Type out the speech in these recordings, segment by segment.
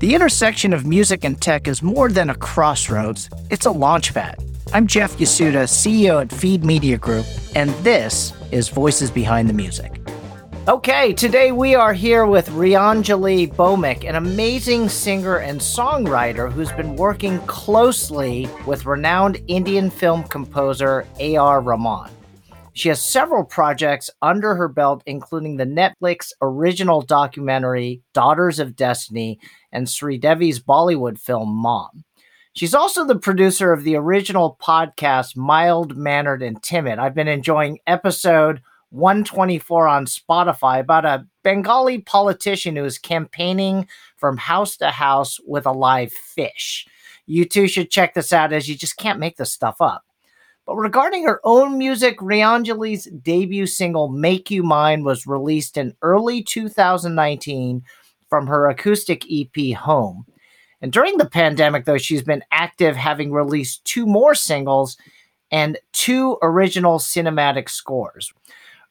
The intersection of music and tech is more than a crossroads, it's a launchpad. I'm Jeff Yasuda, CEO at Feed Media Group, and this is Voices Behind the Music. Okay, today we are here with Priyanjali Bhowmik, an amazing singer and songwriter who's been working closely with renowned Indian film composer A.R. Rahman. She has several projects under her belt, including the Netflix original documentary Daughters of Destiny and Sridevi's Bollywood film Mom. She's also the producer of the original podcast Mild Mannered and Timid. I've been enjoying episode 124 on Spotify about a Bengali politician who is campaigning from house to house with a live fish. You too should check this out as you just can't make this stuff up. But regarding her own music, Priyanjali's debut single, Make You Mine, was released in early 2019 from her acoustic EP, Home. And during the pandemic, though, she's been active, having released two more singles and two original cinematic scores.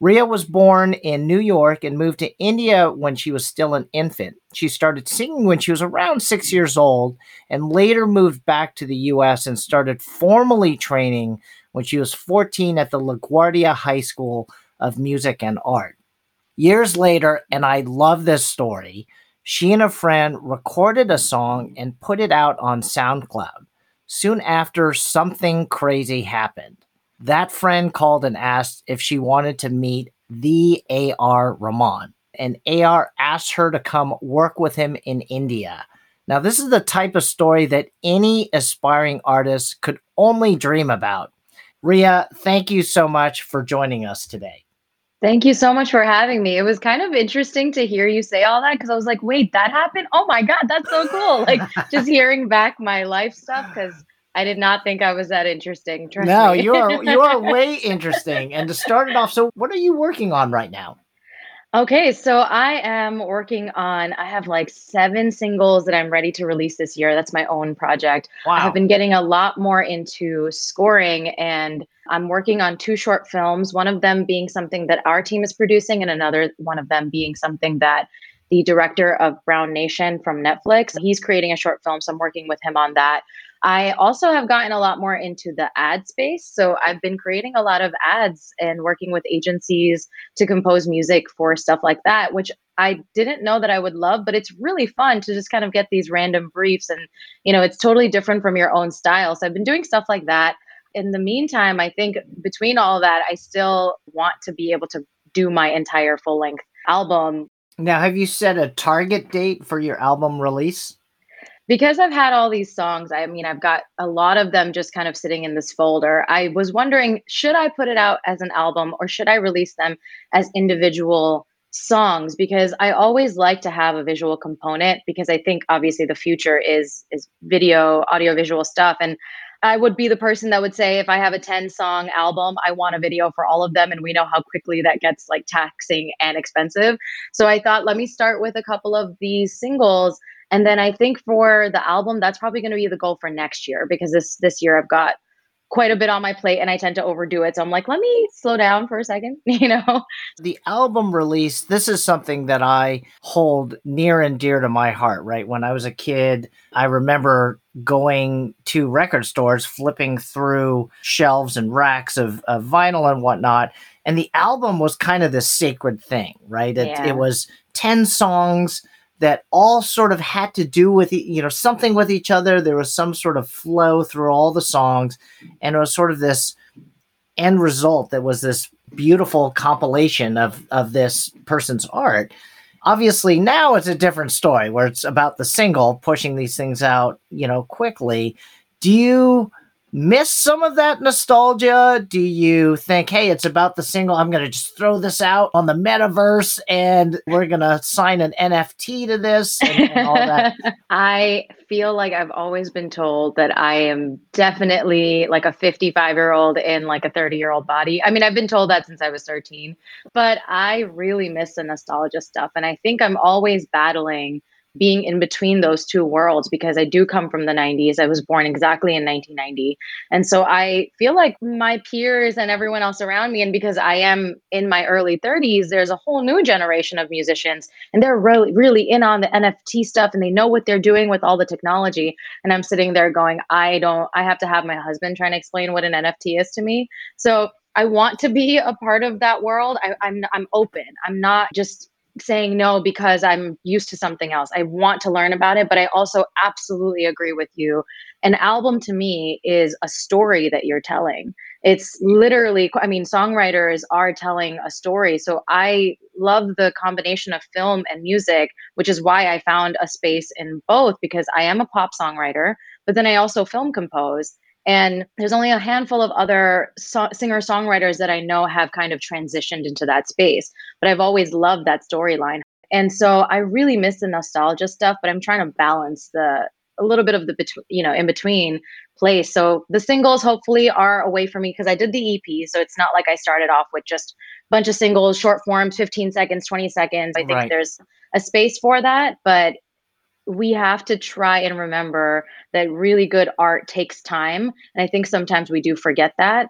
Ria was born in New York and moved to India when she was still an infant. She started singing when she was around six years old and later moved back to the US and started formally training when she was 14 at the LaGuardia High School of Music and Art. Years later, and I love this story, she and a friend recorded a song and put it out on SoundCloud. Soon after, something crazy happened. That friend called and asked if she wanted to meet the A.R. Rahman. And AR asked her to come work with him in India. Now, this is the type of story that any aspiring artist could only dream about. Ria, thank you so much for joining us today. Thank you so much for having me. It was kind of interesting to hear you say all that because I was like, wait, that happened? Oh my God, that's so cool. Like just hearing back my life stuff because I did not think I was that interesting. No, you are you are way interesting. And to start it off, so what are you working on right now? Okay, so I am working on, I have like seven singles that I'm ready to release this year. That's my own project. Wow. I have been getting a lot more into scoring and I'm working on two short films, one of them being something that our team is producing, and another one of them being something that the director of Brown Nation from Netflix, he's creating a short film. So I'm working with him on that. I also have gotten a lot more into the ad space. So I've been creating a lot of ads and working with agencies to compose music for stuff like that, which I didn't know that I would love, but it's really fun to just kind of get these random briefs and, you know, it's totally different from your own style. So I've been doing stuff like that. In the meantime, I think between all that, I still want to be able to do my entire full length album. Now, have you set a target date for your album release? because I've had all these songs, I mean, I've got a lot of them just kind of sitting in this folder. I was wondering, should I put it out as an album or should I release them as individual songs? Because I always like to have a visual component because I think obviously the future is is video, audio visual stuff. And I would be the person that would say if I have a 10 song album, I want a video for all of them. And we know how quickly that gets like taxing and expensive. So I thought, let me start with a couple of these singles and then I think for the album, that's probably going to be the goal for next year because this this year I've got quite a bit on my plate and I tend to overdo it. So I'm like, let me slow down for a second, you know. The album release, this is something that I hold near and dear to my heart, right? When I was a kid, I remember going to record stores, flipping through shelves and racks of, of vinyl and whatnot. And the album was kind of this sacred thing, right? It, yeah. it was 10 songs that all sort of had to do with you know something with each other. There was some sort of flow through all the songs and it was sort of this end result that was this beautiful compilation of of this person's art. Obviously now it's a different story where it's about the single pushing these things out you know quickly. Do you miss some of that nostalgia? Do you think, hey, it's about the single? I'm going to just throw this out on the metaverse and we're going to sign an NFT to this and, and all that? I feel like I've always been told that I am definitely like a 55 year old in like a 30 year old body. I mean, I've been told that since I was 13, but I really miss the nostalgia stuff. And I think I'm always battling being in between those two worlds because I do come from the 90s. I was born exactly in 1990. And so I feel like my peers and everyone else around me, and because I am in my early 30s, there's a whole new generation of musicians and they're really, really in on the NFT stuff and they know what they're doing with all the technology. And I'm sitting there going, I don't, I have to have my husband trying to explain what an NFT is to me. So I want to be a part of that world. I, I'm I'm open. I'm not just saying no because I'm used to something else. I want to learn about it, but I also absolutely agree with you. An album to me is a story that you're telling. It's literally, I mean, songwriters are telling a story. So I love the combination of film and music, which is why I found a space in both because I am a pop songwriter, but then I also film compose. And there's only a handful of other so- singer songwriters that I know have kind of transitioned into that space. But I've always loved that storyline. And so I really miss the nostalgia stuff, but I'm trying to balance the a little bit of the between, you know, in between place. So the singles hopefully are away from me because I did the EP. So it's not like I started off with just a bunch of singles, short forms, 15 seconds, 20 seconds. I think right. there's a space for that, but we have to try and remember that really good art takes time. And I think sometimes we do forget that.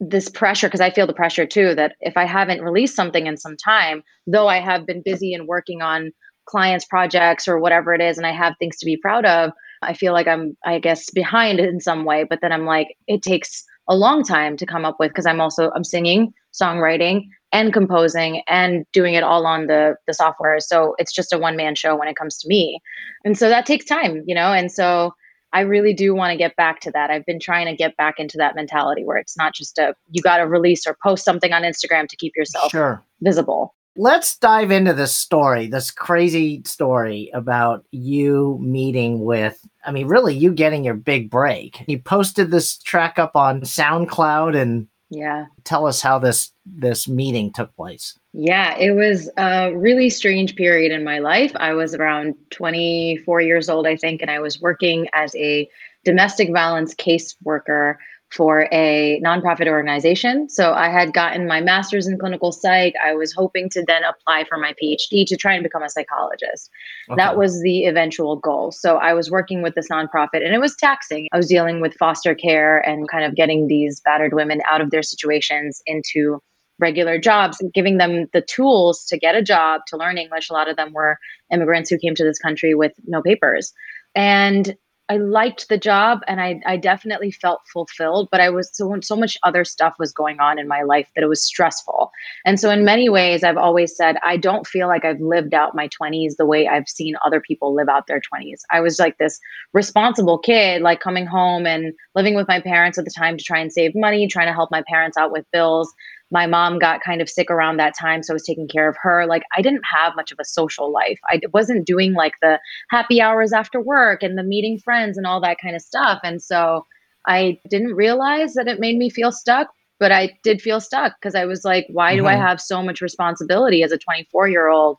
This pressure, because I feel the pressure too, that if I haven't released something in some time, though I have been busy and working on clients' projects or whatever it is, and I have things to be proud of, I feel like I'm, I guess, behind in some way. But then I'm like, it takes a long time to come up with because I'm also I'm singing, songwriting, and composing and doing it all on the the software. So it's just a one man show when it comes to me. And so that takes time, you know? And so I really do want to get back to that. I've been trying to get back into that mentality where it's not just a you got to release or post something on Instagram to keep yourself sure. visible. Let's dive into this story, this crazy story about you meeting with, I mean, really, you getting your big break. You posted this track up on SoundCloud and yeah. Tell us how this this meeting took place. Yeah, it was a really strange period in my life. I was around 24 years old, I think, and I was working as a domestic violence case worker for a nonprofit organization. So I had gotten my master's in clinical psych. I was hoping to then apply for my PhD to try and become a psychologist. Okay. That was the eventual goal. So I was working with this nonprofit and it was taxing. I was dealing with foster care and kind of getting these battered women out of their situations into regular jobs and giving them the tools to get a job, to learn English. A lot of them were immigrants who came to this country with no papers. And I liked the job and I, I definitely felt fulfilled, but I was so so much other stuff was going on in my life that it was stressful. And so in many ways I've always said I don't feel like I've lived out my 20s the way I've seen other people live out their 20s. I was like this responsible kid like coming home and living with my parents at the time to try and save money, trying to help my parents out with bills my mom got kind of sick around that time so i was taking care of her like i didn't have much of a social life i wasn't doing like the happy hours after work and the meeting friends and all that kind of stuff and so i didn't realize that it made me feel stuck but i did feel stuck because i was like why mm-hmm. do i mm-hmm. have so much responsibility as a 24 year old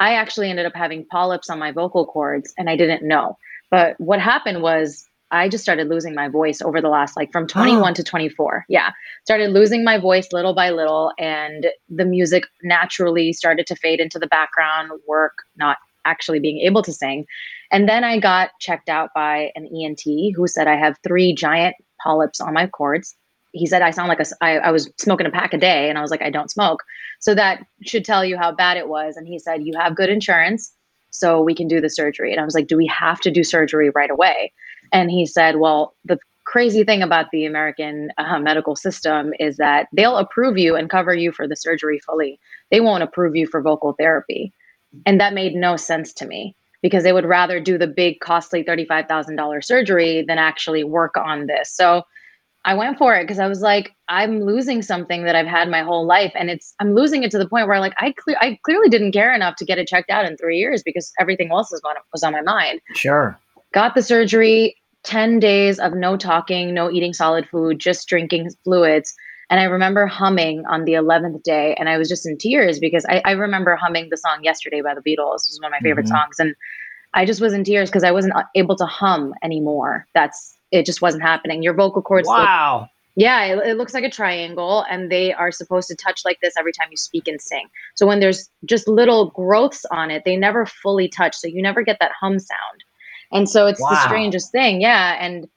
i actually ended up having polyps on my vocal cords and i didn't know but what happened was I just started losing my voice over the last like from 21 oh. to 24. Yeah. Started losing my voice little by little and the music naturally started to fade into the background, work not actually being able to sing. And then I got checked out by an ENT who said I have three giant polyps on my cords. He said I sound like a I, I was smoking a pack a day and I was like I don't smoke. So that should tell you how bad it was and he said you have good insurance so we can do the surgery. And I was like, do we have to do surgery right away? And he said, well, the crazy thing about the American uh, medical system is that they'll approve you and cover you for the surgery fully. They won't approve you for vocal therapy. And that made no sense to me because they would rather do the big, costly $35,000 surgery than actually work on this. So I went for it because I was like, I'm losing something that I've had my whole life, and it's I'm losing it to the point where like I cle- I clearly didn't care enough to get it checked out in three years because everything else was on was on my mind. Sure. Got the surgery, 10 days of no talking, no eating solid food, just drinking fluids. And I remember humming on the 11th day, and I was just in tears because I, I remember humming the song Yesterday by the Beatles. It was one of my favorite mm-hmm. songs. And I just was in tears because I wasn't able to hum anymore. That's it, just wasn't happening. Your vocal cords. Wow. Yeah, it, it, looks like a triangle, and they are supposed to touch like this every time you speak and sing. So when there's just little growths on it, they never fully touch. So you never get that hum sound. And so it's wow. the strangest thing. Yeah. And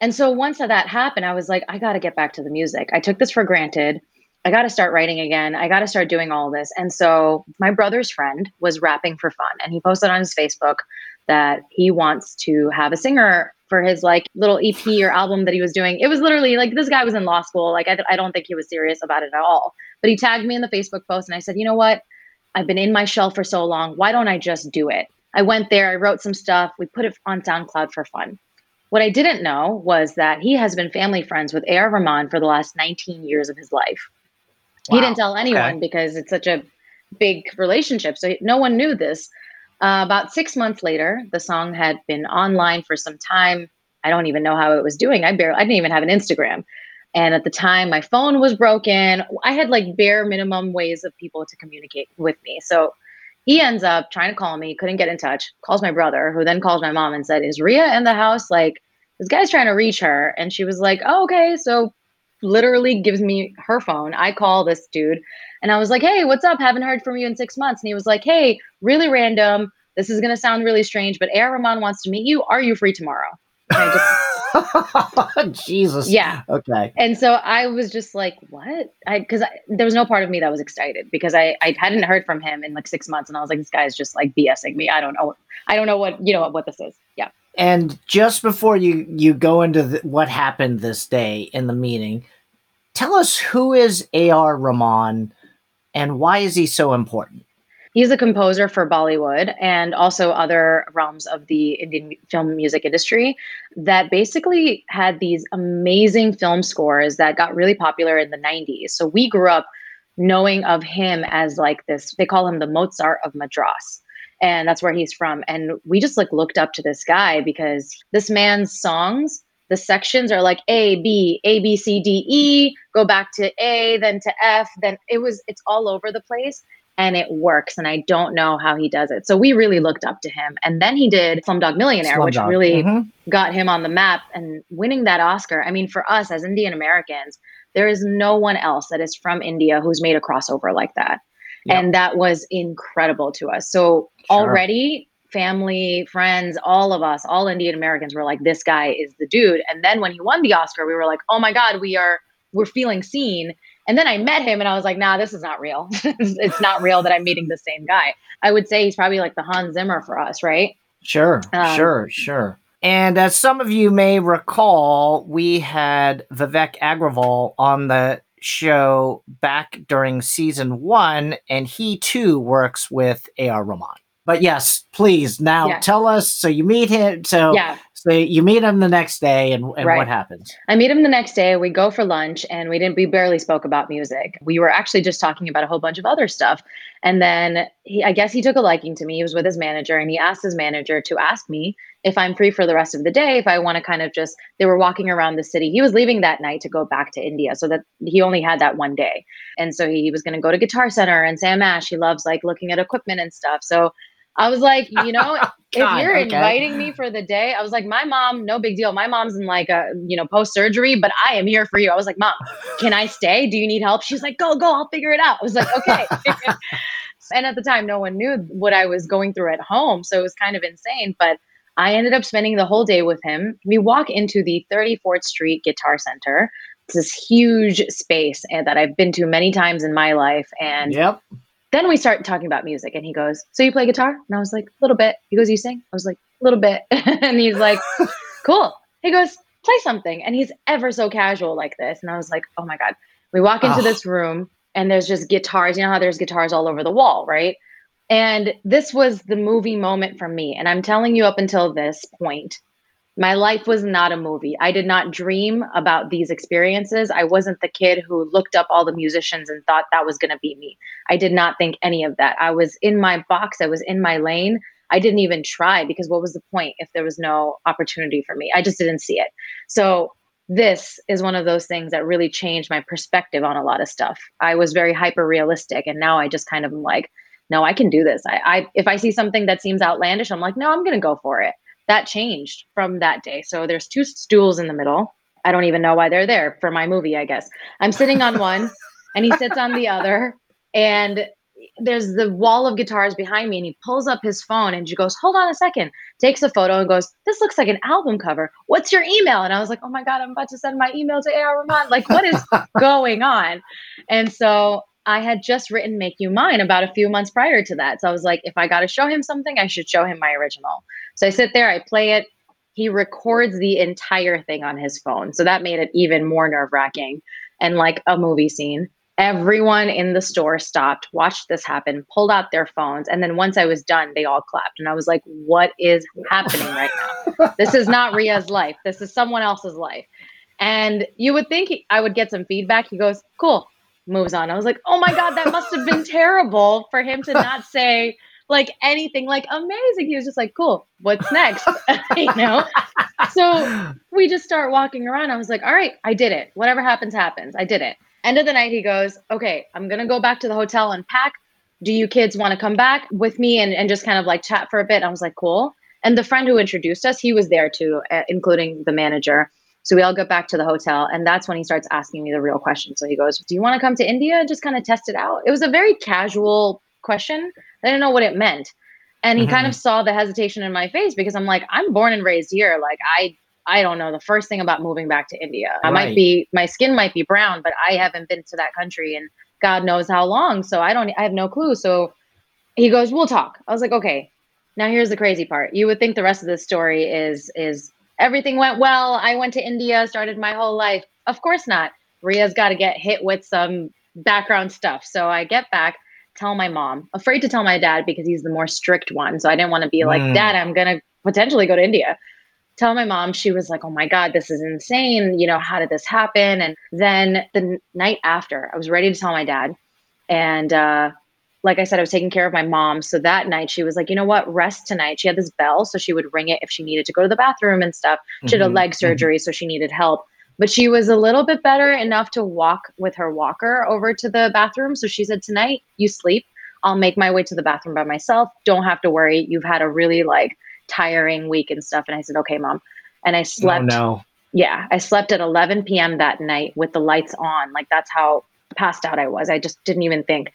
and so once that happened, I was like, I got to get back to the music. I took this for granted. I got to start writing again. I got to start doing all this. And so my brother's friend was rapping for fun, and he posted on his Facebook that he wants to have a singer for his like little EP or album that he was doing. It was literally like this guy was in law school. Like I, I don't think he was serious about it at all. But he tagged me in the Facebook post, and I said, you know what? I've been in my shell for so long. Why don't I just do it? I went there, I wrote some stuff, we put it on SoundCloud for fun. What I didn't know was that he has been family friends with A.R. Rahman for the last 19 years of his life. Wow. He didn't tell anyone okay. because it's such a big relationship. So no one knew this. Uh, about six months later, the song had been online for some time. I don't even know how it was doing. I barely, I didn't even have an Instagram. And at the time, my phone was broken. I had like bare minimum ways of people to communicate with me. So he ends up trying to call me, couldn't get in touch, calls my brother, who then calls my mom and said, Is Ria in the house? Like, this guy's trying to reach her. And she was like, oh, okay. So literally gives me her phone. I call this dude and I was like, hey, what's up? Haven't heard from you in six months. And he was like, hey, really random. This is going to sound really strange, but A.R. Rahman wants to meet you. Are you free tomorrow? Jesus. Yeah. Okay. And so I was just like, what? I because there was no part of me that was excited because I I hadn't heard from him in like six months, and I was like, this guy's just like BSing me. I don't know. I don't know what you know what this is. Yeah. And just before you you go into the, what happened this day in the meeting, tell us who is A.R. Rahman and why is he so important? He's a composer for Bollywood and also other realms of the Indian film music industry that basically had these amazing film scores that got really popular in the 90s. So we grew up knowing of him as like this, they call him the Mozart of Madras. And that's where he's from. And we just like looked up to this guy because this man's songs the sections are like A, B, A, B, C, D, E, go back to A, then to F, then it was, it's all over the place and it works. And I don't know how he does it. So we really looked up to him. And then he did Slumdog Millionaire, Slumdog. which really mm-hmm. got him on the map and winning that Oscar. I mean, for us as Indian Americans, there is no one else that is from India who's made a crossover like that. Yep. And that was incredible to us. So sure. already family, friends, all of us, all Indian Americans were like, this guy is the dude. And then when he won the Oscar, we were like, oh my God, we are, we're feeling seen. And then I met him and I was like, nah, this is not real. it's not real that I'm meeting the same guy. I would say he's probably like the Hans Zimmer for us, right? Sure, um, sure, sure. And as some of you may recall, we had Vivek Agrawal on the show back during season one, and he too works with A.R. Rahman. But yes, please now yeah. tell us. So you meet him. So yeah. So you meet him the next day, and, and right. what happens? I meet him the next day. We go for lunch, and we didn't. We barely spoke about music. We were actually just talking about a whole bunch of other stuff. And then he, I guess he took a liking to me. He was with his manager, and he asked his manager to ask me if I'm free for the rest of the day. If I want to kind of just, they were walking around the city. He was leaving that night to go back to India, so that he only had that one day. And so he was going to go to Guitar Center and Sam Ash. He loves like looking at equipment and stuff. So I was like, you know, God, if you're okay. inviting me for the day, I was like, my mom, no big deal. My mom's in like a, you know, post surgery, but I am here for you. I was like, mom, can I stay? Do you need help? She's like, go, go, I'll figure it out. I was like, okay. and at the time, no one knew what I was going through at home. So it was kind of insane. But I ended up spending the whole day with him. We walk into the 34th Street Guitar Center. It's this huge space and that I've been to many times in my life. And yep then we start talking about music and he goes, So you play guitar? And I was like, A little bit. He goes, You sing? I was like, A little bit. and he's like, Cool. He goes, Play something. And he's ever so casual like this. And I was like, Oh my God. We walk into oh. this room and there's just guitars. You know how there's guitars all over the wall, right? And this was the movie moment for me. And I'm telling you, up until this point, my life was not a movie. I did not dream about these experiences. I wasn't the kid who looked up all the musicians and thought that was going to be me. I did not think any of that. I was in my box, I was in my lane. I didn't even try because what was the point if there was no opportunity for me? I just didn't see it. So, this is one of those things that really changed my perspective on a lot of stuff. I was very hyper realistic, and now I just kind of am like, no, I can do this. I, I if I see something that seems outlandish, I'm like, no, I'm going to go for it that changed from that day. So there's two stools in the middle, I don't even know why they're there for my movie, I guess. I'm sitting on one and he sits on the other. And there's the wall of guitars behind me and he pulls up his phone and she goes, Hold on a second, takes a photo and goes, This looks like an album cover. What's your email? And I was like, Oh my God, I'm about to send my email to A.R. Rahman. Like, what is going on? And so I had just written Make You Mine about a few months prior to that. So I was like, if I got to show him something, I should show him my original. So I sit there, I play it. He records the entire thing on his phone. So that made it even more nerve wracking and like a movie scene. Everyone in the store stopped, watched this happen, pulled out their phones. And then once I was done, they all clapped. And I was like, what is happening right now? this is not Ria's life. This is someone else's life. And you would think he, I would get some feedback. He goes, cool, moves on. I was like, oh my God, that must have been terrible for him to not say like anything like amazing. He was just like, cool, what's next? you know? So we just start walking around. I was like, all right, I did it. Whatever happens, happens. I did it. End of the night, he goes, okay, I'm going to go back to the hotel and pack. Do you kids want to come back with me and, and just kind of like chat for a bit? I was like, cool. And the friend who introduced us, he was there too, uh, including the manager. So we all get back to the hotel, and that's when he starts asking me the real question. So he goes, Do you want to come to India and just kind of test it out? It was a very casual question. I didn't know what it meant. And he mm-hmm. kind of saw the hesitation in my face because I'm like, I'm born and raised here. Like I I don't know the first thing about moving back to India. Right. I might be my skin might be brown, but I haven't been to that country in God knows how long. So I don't I have no clue. So he goes, "We'll talk." I was like, "Okay." Now here's the crazy part. You would think the rest of the story is is everything went well. I went to India, started my whole life. Of course not. Ria's got to get hit with some background stuff. So I get back, tell my mom, afraid to tell my dad because he's the more strict one. So I didn't want to be like, mm. Dad, I'm going to potentially go to India. Tell my mom, she was like, Oh my God, this is insane. You know, how did this happen? And then the night after, I was ready to tell my dad. And uh, like I said, I was taking care of my mom. So that night she was like, you know what, rest tonight. She had this bell, so she would ring it if she needed to go to the bathroom and stuff. She mm-hmm. had a mm-hmm. leg mm-hmm. surgery, mm-hmm. so she needed help. But she was a little bit better enough to walk with her walker over to the bathroom. So she said, Tonight, you sleep. I'll make my way to the bathroom by myself. Don't have to worry. You've had a really like tiring week and stuff. And I said, Okay, mom. And I oh, slept. Oh, no. Yeah. I slept at 11 p.m. that night with the lights on. Like that's how passed out I was. I just didn't even think.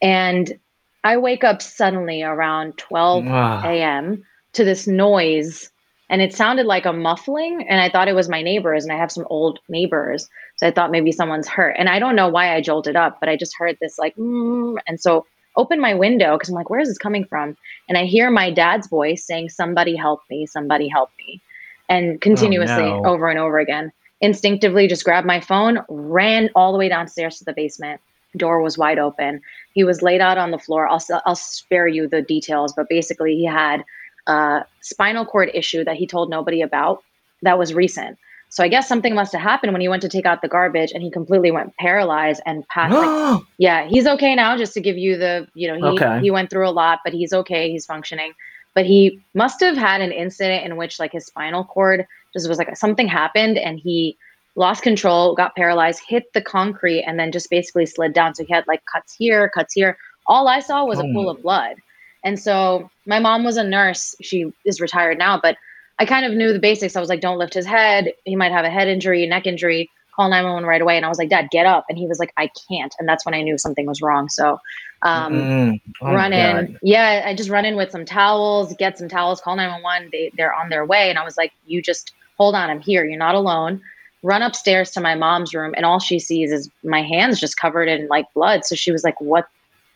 And I wake up suddenly around 12 a.m. to this noise and it sounded like a muffling and i thought it was my neighbors and i have some old neighbors. So i thought maybe someone's hurt. And i don't know why i jolted up but i just heard this like mm, and so open my window because i'm like where is this coming from? And i hear my dad's voice saying somebody help me somebody help me. And continuously oh, no. over and over again. Instinctively just grabbed my phone ran all the way downstairs to the basement. Door was wide open. He was laid out on the floor. I'll I'll spare you the details, but basically he had a spinal cord issue that he told nobody about. That was recent. So I guess something must have happened when he went to take out the garbage and he completely went paralyzed and passed. like, yeah, he's okay now. Just to give you the, you know, he okay. he went through a lot, but he's okay. He's functioning. But he must have had an incident in which like his spinal cord just was like something happened and he lost control, got paralyzed, hit the concrete, and then just basically slid down. So he had like cuts here, cuts here. All I saw was oh. a pool hmm. of blood. And so my mom was a nurse. She is retired now, but I kind of knew the basics. I was like, don't lift his head. He might have a head injury, neck injury. Call 911 right away. And I was like, Dad, get up. And he was like, I can't. And that's when I knew something was wrong. So um, mm oh run in. Yeah, I just run in with some towels, get some towels, call 911. They, they're on their way. And I was like, you just hold on. I'm here. You're not alone run upstairs to my mom's room and all she sees is my hands just covered in like blood so she was like what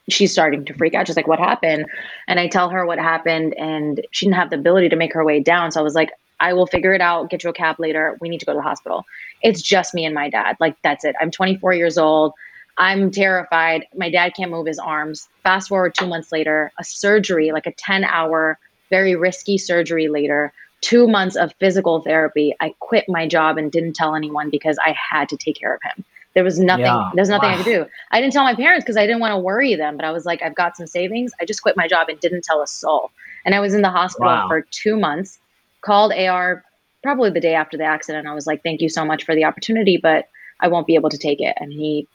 she's starting to freak out. She's like what happened? And i tell her what happened and she didn't have the ability to make her way down. So i was like i will figure it out get you a cab later. We need to go to the hospital. It's just me and my dad. Like that's it. I'm 24 years old. I'm terrified. My dad can't move his arms. Fast forward two months later a surgery like a 10 hour very risky surgery later. Two months of physical therapy, I quit my job and didn't tell anyone because I had to take care of him. There was nothing, yeah. there's nothing wow. I could do. I didn't tell my parents because I didn't want to worry them, but I was like, I've got some savings. I just quit my job and didn't tell a soul. And I was in the hospital wow. for two months, called AR probably the day after the accident. I was like, thank you so much for the opportunity, but I won't be able to take it. And he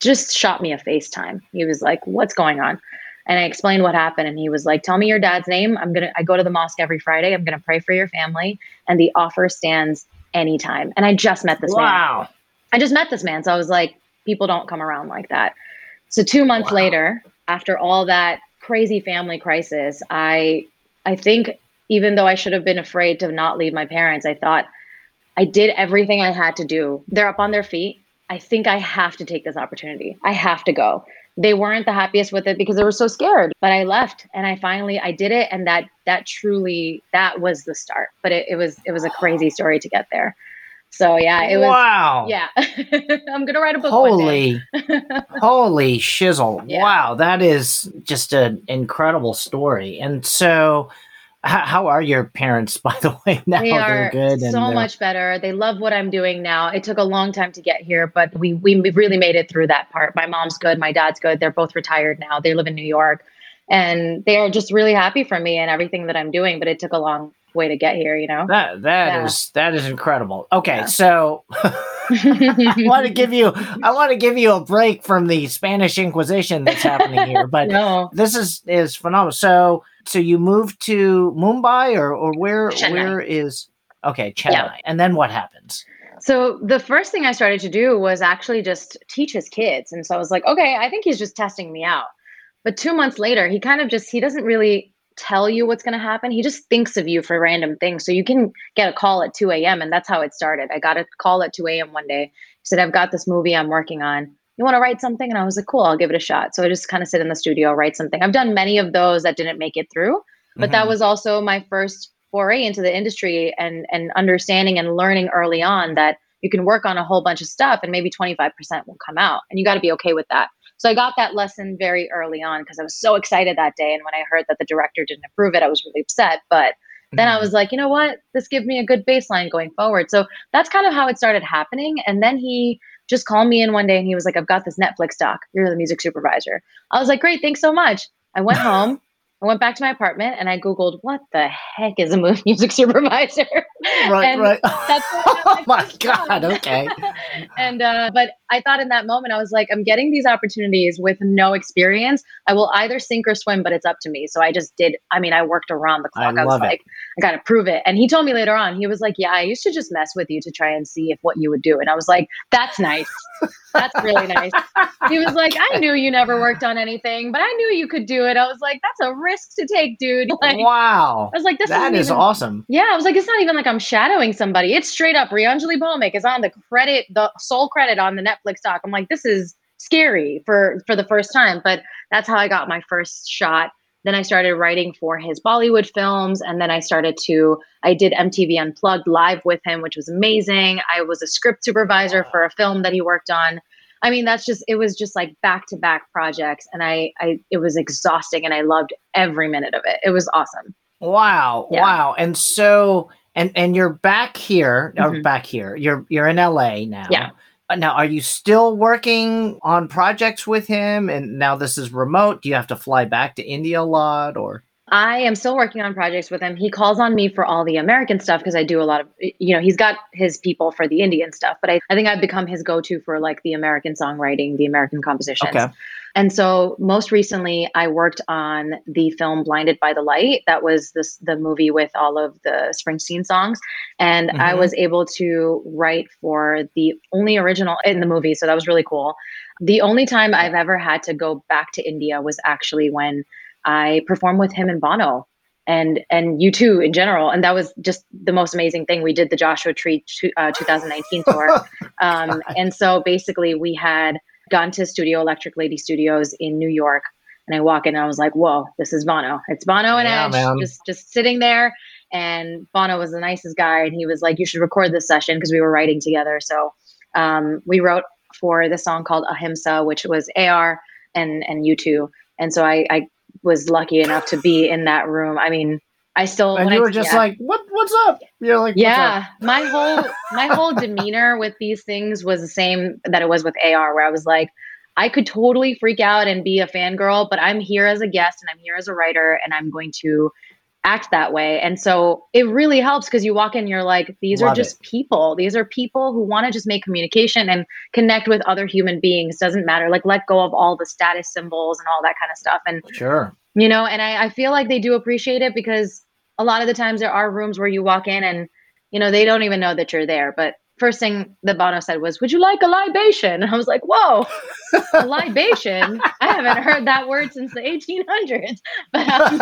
just shot me a FaceTime. He was like, what's going on? and I explained what happened. And he was like, Tell me your dad's name. I'm to, I go to the mosque every Friday. I'm going to pray for your family. And the offer stands anytime. And I just met this man. wow. man. I just met this man. So I was like, people don't come around like that. So two months wow. later, after all that crazy family crisis, I I think even though I should have been afraid to not leave my parents, I thought I did everything I had to do. They're up on their feet. I think I have to take this opportunity. I have to go. They weren't the happiest with it because they were so scared, but I left and I finally I did it and that that truly that was the start. But it, it was it was a crazy story to get there. So yeah, it was. Wow. Yeah, I'm gonna write a book. Holy, holy shizzle! Yeah. Wow, that is just an incredible story. And so, how are your parents, by the way? Now they are good. So much better. They love what I'm doing now. It took a long time to get here, but we we really made it through that part. My mom's good. My dad's good. They're both retired now. They live in New York, and they are just really happy for me and everything that I'm doing. But it took a long way to get here, you know. That that yeah. is, that is incredible. Okay, yeah. so I want to give you I want to give you a break from the Spanish Inquisition that's happening here, but no. this is is phenomenal. So so you moved to Mumbai or or where Chennai. where is okay Chennai, yeah. and then what happens? So the first thing I started to do was actually just teach his kids, and so I was like, okay, I think he's just testing me out. But two months later, he kind of just he doesn't really tell you what's going to happen. He just thinks of you for random things. So you can get a call at 2 a.m. And that's how it started. I got a call at 2 a.m. one day. He said, I've got this movie I'm working on. You want to write something? And I was like, cool, I'll give it a shot. So I just kind of sit in the studio, write something. I've done many of those that didn't make it through, but mm-hmm. that was also my first foray into the industry and, and understanding and learning early on that you can work on a whole bunch of stuff and maybe 25% will come out. And you got to be okay with that. So I got that lesson very early on because I was so excited that day. And when I heard that the director didn't approve it, I was really upset. But then mm-hmm. I was like, you know what? This gives me a good baseline going forward. So that's kind of how it started happening. And then he just called me in one day and he was like, I've got this Netflix doc. You're the music supervisor. I was like, great, thanks so much. I went home. I went back to my apartment and I Googled, what the heck is a music supervisor? Right, and right. Oh my God. Okay. and, uh, but I thought in that moment, I was like, I'm getting these opportunities with no experience. I will either sink or swim, but it's up to me. So I just did. I mean, I worked around the clock. I, I was it. like, I got to prove it. And he told me later on, he was like, yeah, I used to just mess with you to try and see if what you would do. And I was like, that's nice. That's really nice. He was like, I knew you never worked on anything, but I knew you could do it. I was like, that's a risk to take, dude. Like, wow. I was like, this that is even, awesome. Yeah, I was like, it's not even like I'm shadowing somebody. It's straight up Priyanjali Bhowmik is on the credit, the sole credit on the Netflix doc. I'm like, this is scary for for the first time, but that's how I got my first shot. Then I started writing for his Bollywood films, and then I started to I did MTV Unplugged live with him, which was amazing. I was a script supervisor for a film that he worked on. I mean, that's just it was just like back to back projects, and I I it was exhausting, and I loved every minute of it. It was awesome. Wow, yeah. wow, and so and and you're back here, mm-hmm. or back here. You're you're in LA now. Yeah. Now, are you still working on projects with him? And now this is remote. Do you have to fly back to India a lot, or? I am still working on projects with him. He calls on me for all the American stuff because I do a lot of, you know, he's got his people for the Indian stuff, but I, I think I've become his go to for like the American songwriting, the American compositions. Okay. And so most recently, I worked on the film Blinded by the Light. That was this the movie with all of the Springsteen songs, and mm-hmm. I was able to write for the only original in the movie. So that was really cool. The only time I've ever had to go back to India was actually when I performed with him and Bono and and U2 in general and that was just the most amazing thing we did the joshua tree uh, 2019 tour um, and so basically we had gone to studio electric lady studios in new york and i walk in and i was like whoa this is bono it's bono and yeah, edge man. just just sitting there and bono was the nicest guy and he was like you should record this session because we were writing together so um, we wrote for the song called ahimsa which was ar and and u2 and so I, I was lucky enough to be in that room. I mean, I still and you were I, just yeah. like, "What? What's up?" You're like, "Yeah." my whole my whole demeanor with these things was the same that it was with AR, where I was like, I could totally freak out and be a fangirl, but I'm here as a guest and I'm here as a writer, and I'm going to act that way. And so it really helps because you walk in, you're like, these Love are just it. people. These are people who want to just make communication and connect with other human beings. Doesn't matter. Like let go of all the status symbols and all that kind of stuff. And sure. You know, and I, I feel like they do appreciate it because a lot of the times there are rooms where you walk in and you know, they don't even know that you're there. But first thing that Bono said was, Would you like a libation? And I was like, Whoa, a libation? I haven't heard that word since the 1800s. But, um,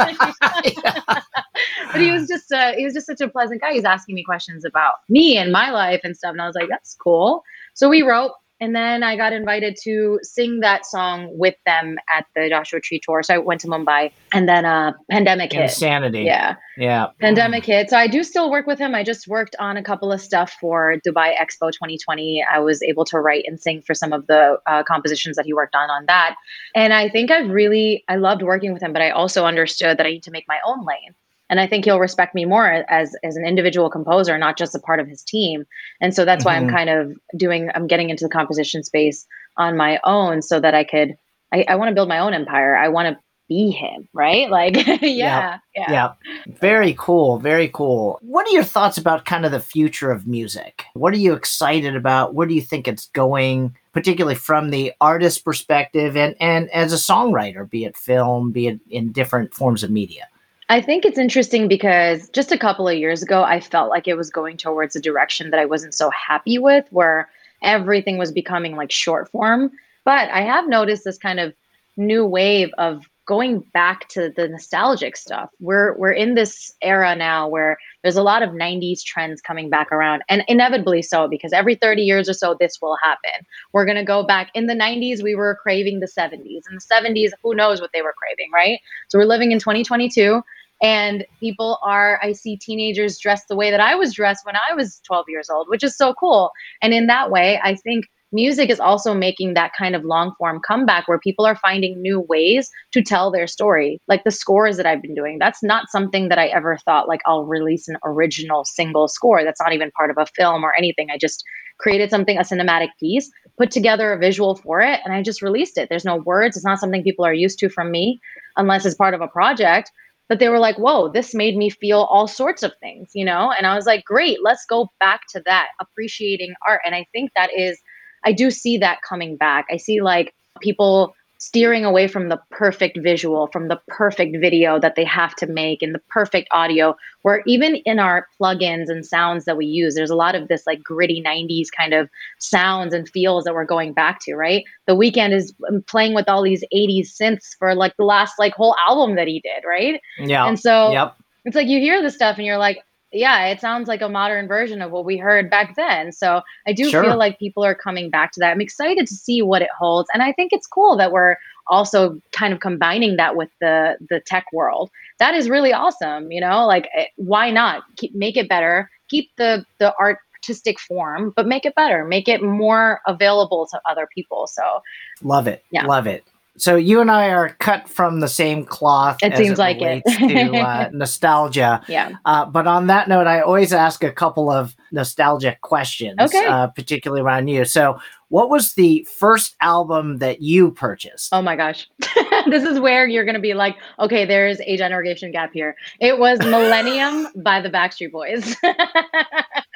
but he was just uh, he was just such a pleasant guy. He's asking me questions about me and my life and stuff. And I was like, That's cool. So we wrote and then I got invited to sing that song with them at the Joshua Tree tour. So I went to Mumbai and then uh pandemic hit. Insanity. Yeah. Yeah. Pandemic hit. So I do still work with him. I just worked on a couple of stuff for Dubai Expo 2020. I was able to write and sing for some of the uh, compositions that he worked on on that. And I think I've really I loved working with him, but I also understood that I need to make my own lane and I think he'll respect me more as as an individual composer, not just a part of his team. And so that's mm-hmm. why I'm mm-hmm. kind of doing. I'm getting into the composition space on my own, so that I could. I, I want to build my own empire. I want to be him, right? Like, yeah, yeah, yeah, yeah. Very cool. Very cool. What are your thoughts about kind of the future of music? What are you excited about? Where do you think it's going? particularly from the artist perspective and, and as a songwriter, be it film, be it in different forms of media? I think it's interesting because just a couple of years ago, I felt like it was going towards a direction that I wasn't so happy with, where everything was becoming like short form. But I have noticed this kind of new wave of going back to the nostalgic stuff. We're we're in this era now where there's a lot of 90s trends coming back around and inevitably so because every 30 years or so this will happen. We're going to go back in the 90s we were craving the 70s. In the 70s who knows what they were craving, right? So we're living in 2022 and people are i see teenagers dressed the way that i was dressed when i was 12 years old which is so cool and in that way i think music is also making that kind of long form comeback where people are finding new ways to tell their story. Like the scores that I've been doing, that's not something that I ever thought like I'll release an original single score. That's not even part of a film or anything. I just created something, a cinematic piece, put together a visual for it, and I just released it. There's no words. It's not something people are used to from me unless it's part of a project. But they were like, whoa, this made me feel all sorts of things, you know? And I was like, great, let's go back to that, appreciating art. And I think that is I do see that coming back. I see like people steering away from the perfect visual, from the perfect video that they have to make and the perfect audio, where even in our plugins and sounds that we use, there's a lot of this like gritty 90s kind of sounds and feels that we're going back to, right? The Weeknd is um, playing with all these 80s synths for like the last like whole album that he did, right? Yeah. And so yep. it's like you hear this stuff and you're like, yeah, it sounds like a modern version of what we heard back then. So I do sure. feel like people are coming back to that. I'm excited to see what it holds, and I think it's cool that we're also kind of combining that with the the tech world. That is really awesome. You know, like eh, why not keep, make it better? Keep the the art artistic form, but make it better, make it more available to other people. So love it, yeah. love it. So you and I are cut from the same cloth. It seems it like it. to uh, nostalgia. Yeah. Uh, but on that note, I always ask a couple of nostalgic questions. Okay. Uh, particularly around you. So, what was the first album that you purchased? Oh my gosh, this is where you're going to be like, okay, there's a generation gap here. It was Millennium by the Backstreet Boys.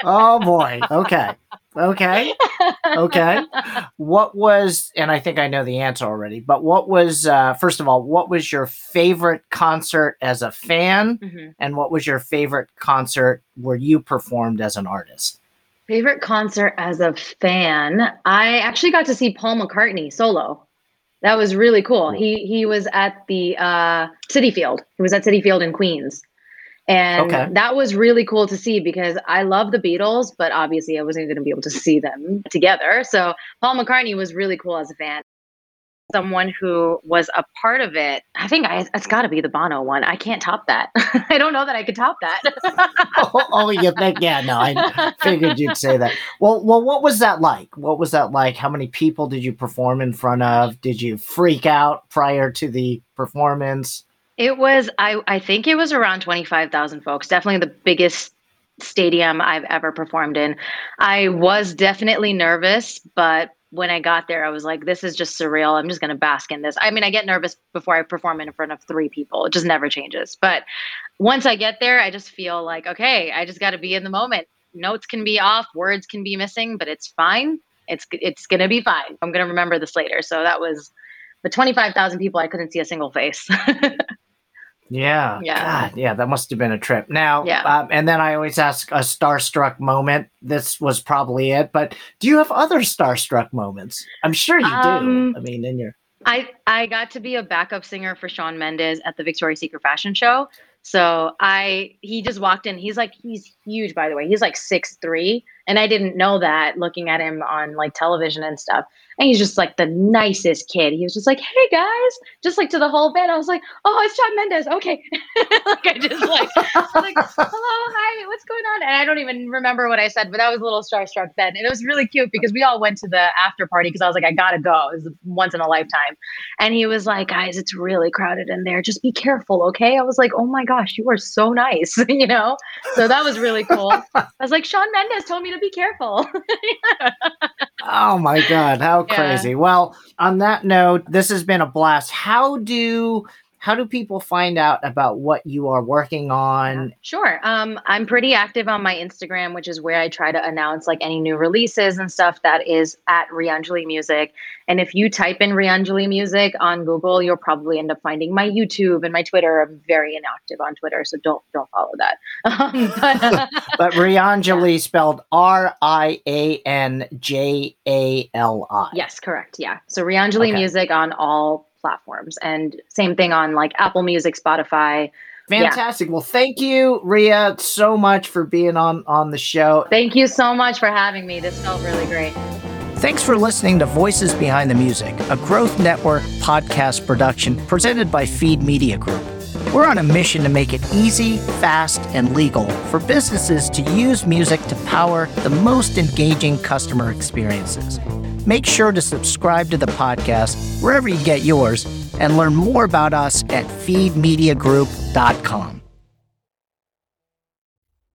oh boy. Okay. Okay. Okay. what was, and I think I know the answer already, but what was, uh, first of all, what was your favorite concert as a fan? Mm-hmm. And what was your favorite concert where you performed as an artist? Favorite concert as a fan? I actually got to see Paul McCartney solo. That was really cool. He he was at the uh, Citi Field. He was at Citi Field in Queens. And okay. that was really cool to see because I love the Beatles, but obviously I wasn't going to be able to see them together. So Paul McCartney was really cool as a fan. Someone who was a part of it, I think I, it's got to be the Bono one. I can't top that. I don't know that I could top that. oh, oh, oh you think? Yeah, no, I figured you'd say that. Well, well, what was that like? What was that like? How many people did you perform in front of? Did you freak out prior to the performance? It was I I think it was around 25,000 folks. Definitely the biggest stadium I've ever performed in. I was definitely nervous, but when I got there, I was like, this is just surreal. I'm just going to bask in this. I mean, I get nervous before I perform in front of three people. It just never changes. But once I get there, I just feel like, okay, I just got to be in the moment. Notes can be off, words can be missing, but it's fine. It's it's going to be fine. I'm going to remember this later. So that was the 25,000 people I couldn't see a single face. Yeah. Yeah. God, yeah. That must have been a trip. Now, yeah. Um, and then I always ask a starstruck moment. This was probably it. But do you have other starstruck moments? I'm sure you um, do. I mean, in your. I I got to be a backup singer for Shawn Mendes at the Victoria's Secret fashion show. So I he just walked in. He's like he's huge by the way. He's like six three, and I didn't know that looking at him on like television and stuff. And he's just like the nicest kid. He was just like, "Hey guys," just like to the whole band. I was like, "Oh, it's Shawn Mendes." Okay, like I just like, "Hello, hi, what's going on?" And I don't even remember what I said, but I was a little starstruck then, and it was really cute because we all went to the after party because I was like, "I gotta go. It was once in a lifetime." And he was like, "Guys, it's really crowded in there. Just be careful, okay?" I was like, "Oh my gosh, you are so nice," you know. So that was really cool. I was like, "Shawn Mendes told me to be careful." oh my god, how crazy. Well, on that note, this has been a blast. How do how do people find out about what you are working on? Sure. Um, I'm pretty active on my Instagram, which is where I try to announce like any new releases and stuff. That is at Priyanjali Music. And if you type in Priyanjali Music on Google, you'll probably end up finding my YouTube and my Twitter. I'm very inactive on Twitter, so don't don't follow that. Um, but, but Priyanjali yeah. spelled R I A N J A L I. Yes, correct. Yeah. So Priyanjali okay. Music on all platforms. And same thing on like Apple Music, Spotify. Fantastic. Yeah. Well, thank you, Ria, so much for being on on the show. Thank you so much for having me. This felt really great. Thanks for listening to Voices Behind the Music, a Growth Network podcast production presented by Feed Media Group. We're on a mission to make it easy, fast, and legal for businesses to use music to power the most engaging customer experiences. Make sure to subscribe to the podcast wherever you get yours and learn more about us at feedmediagroup.com.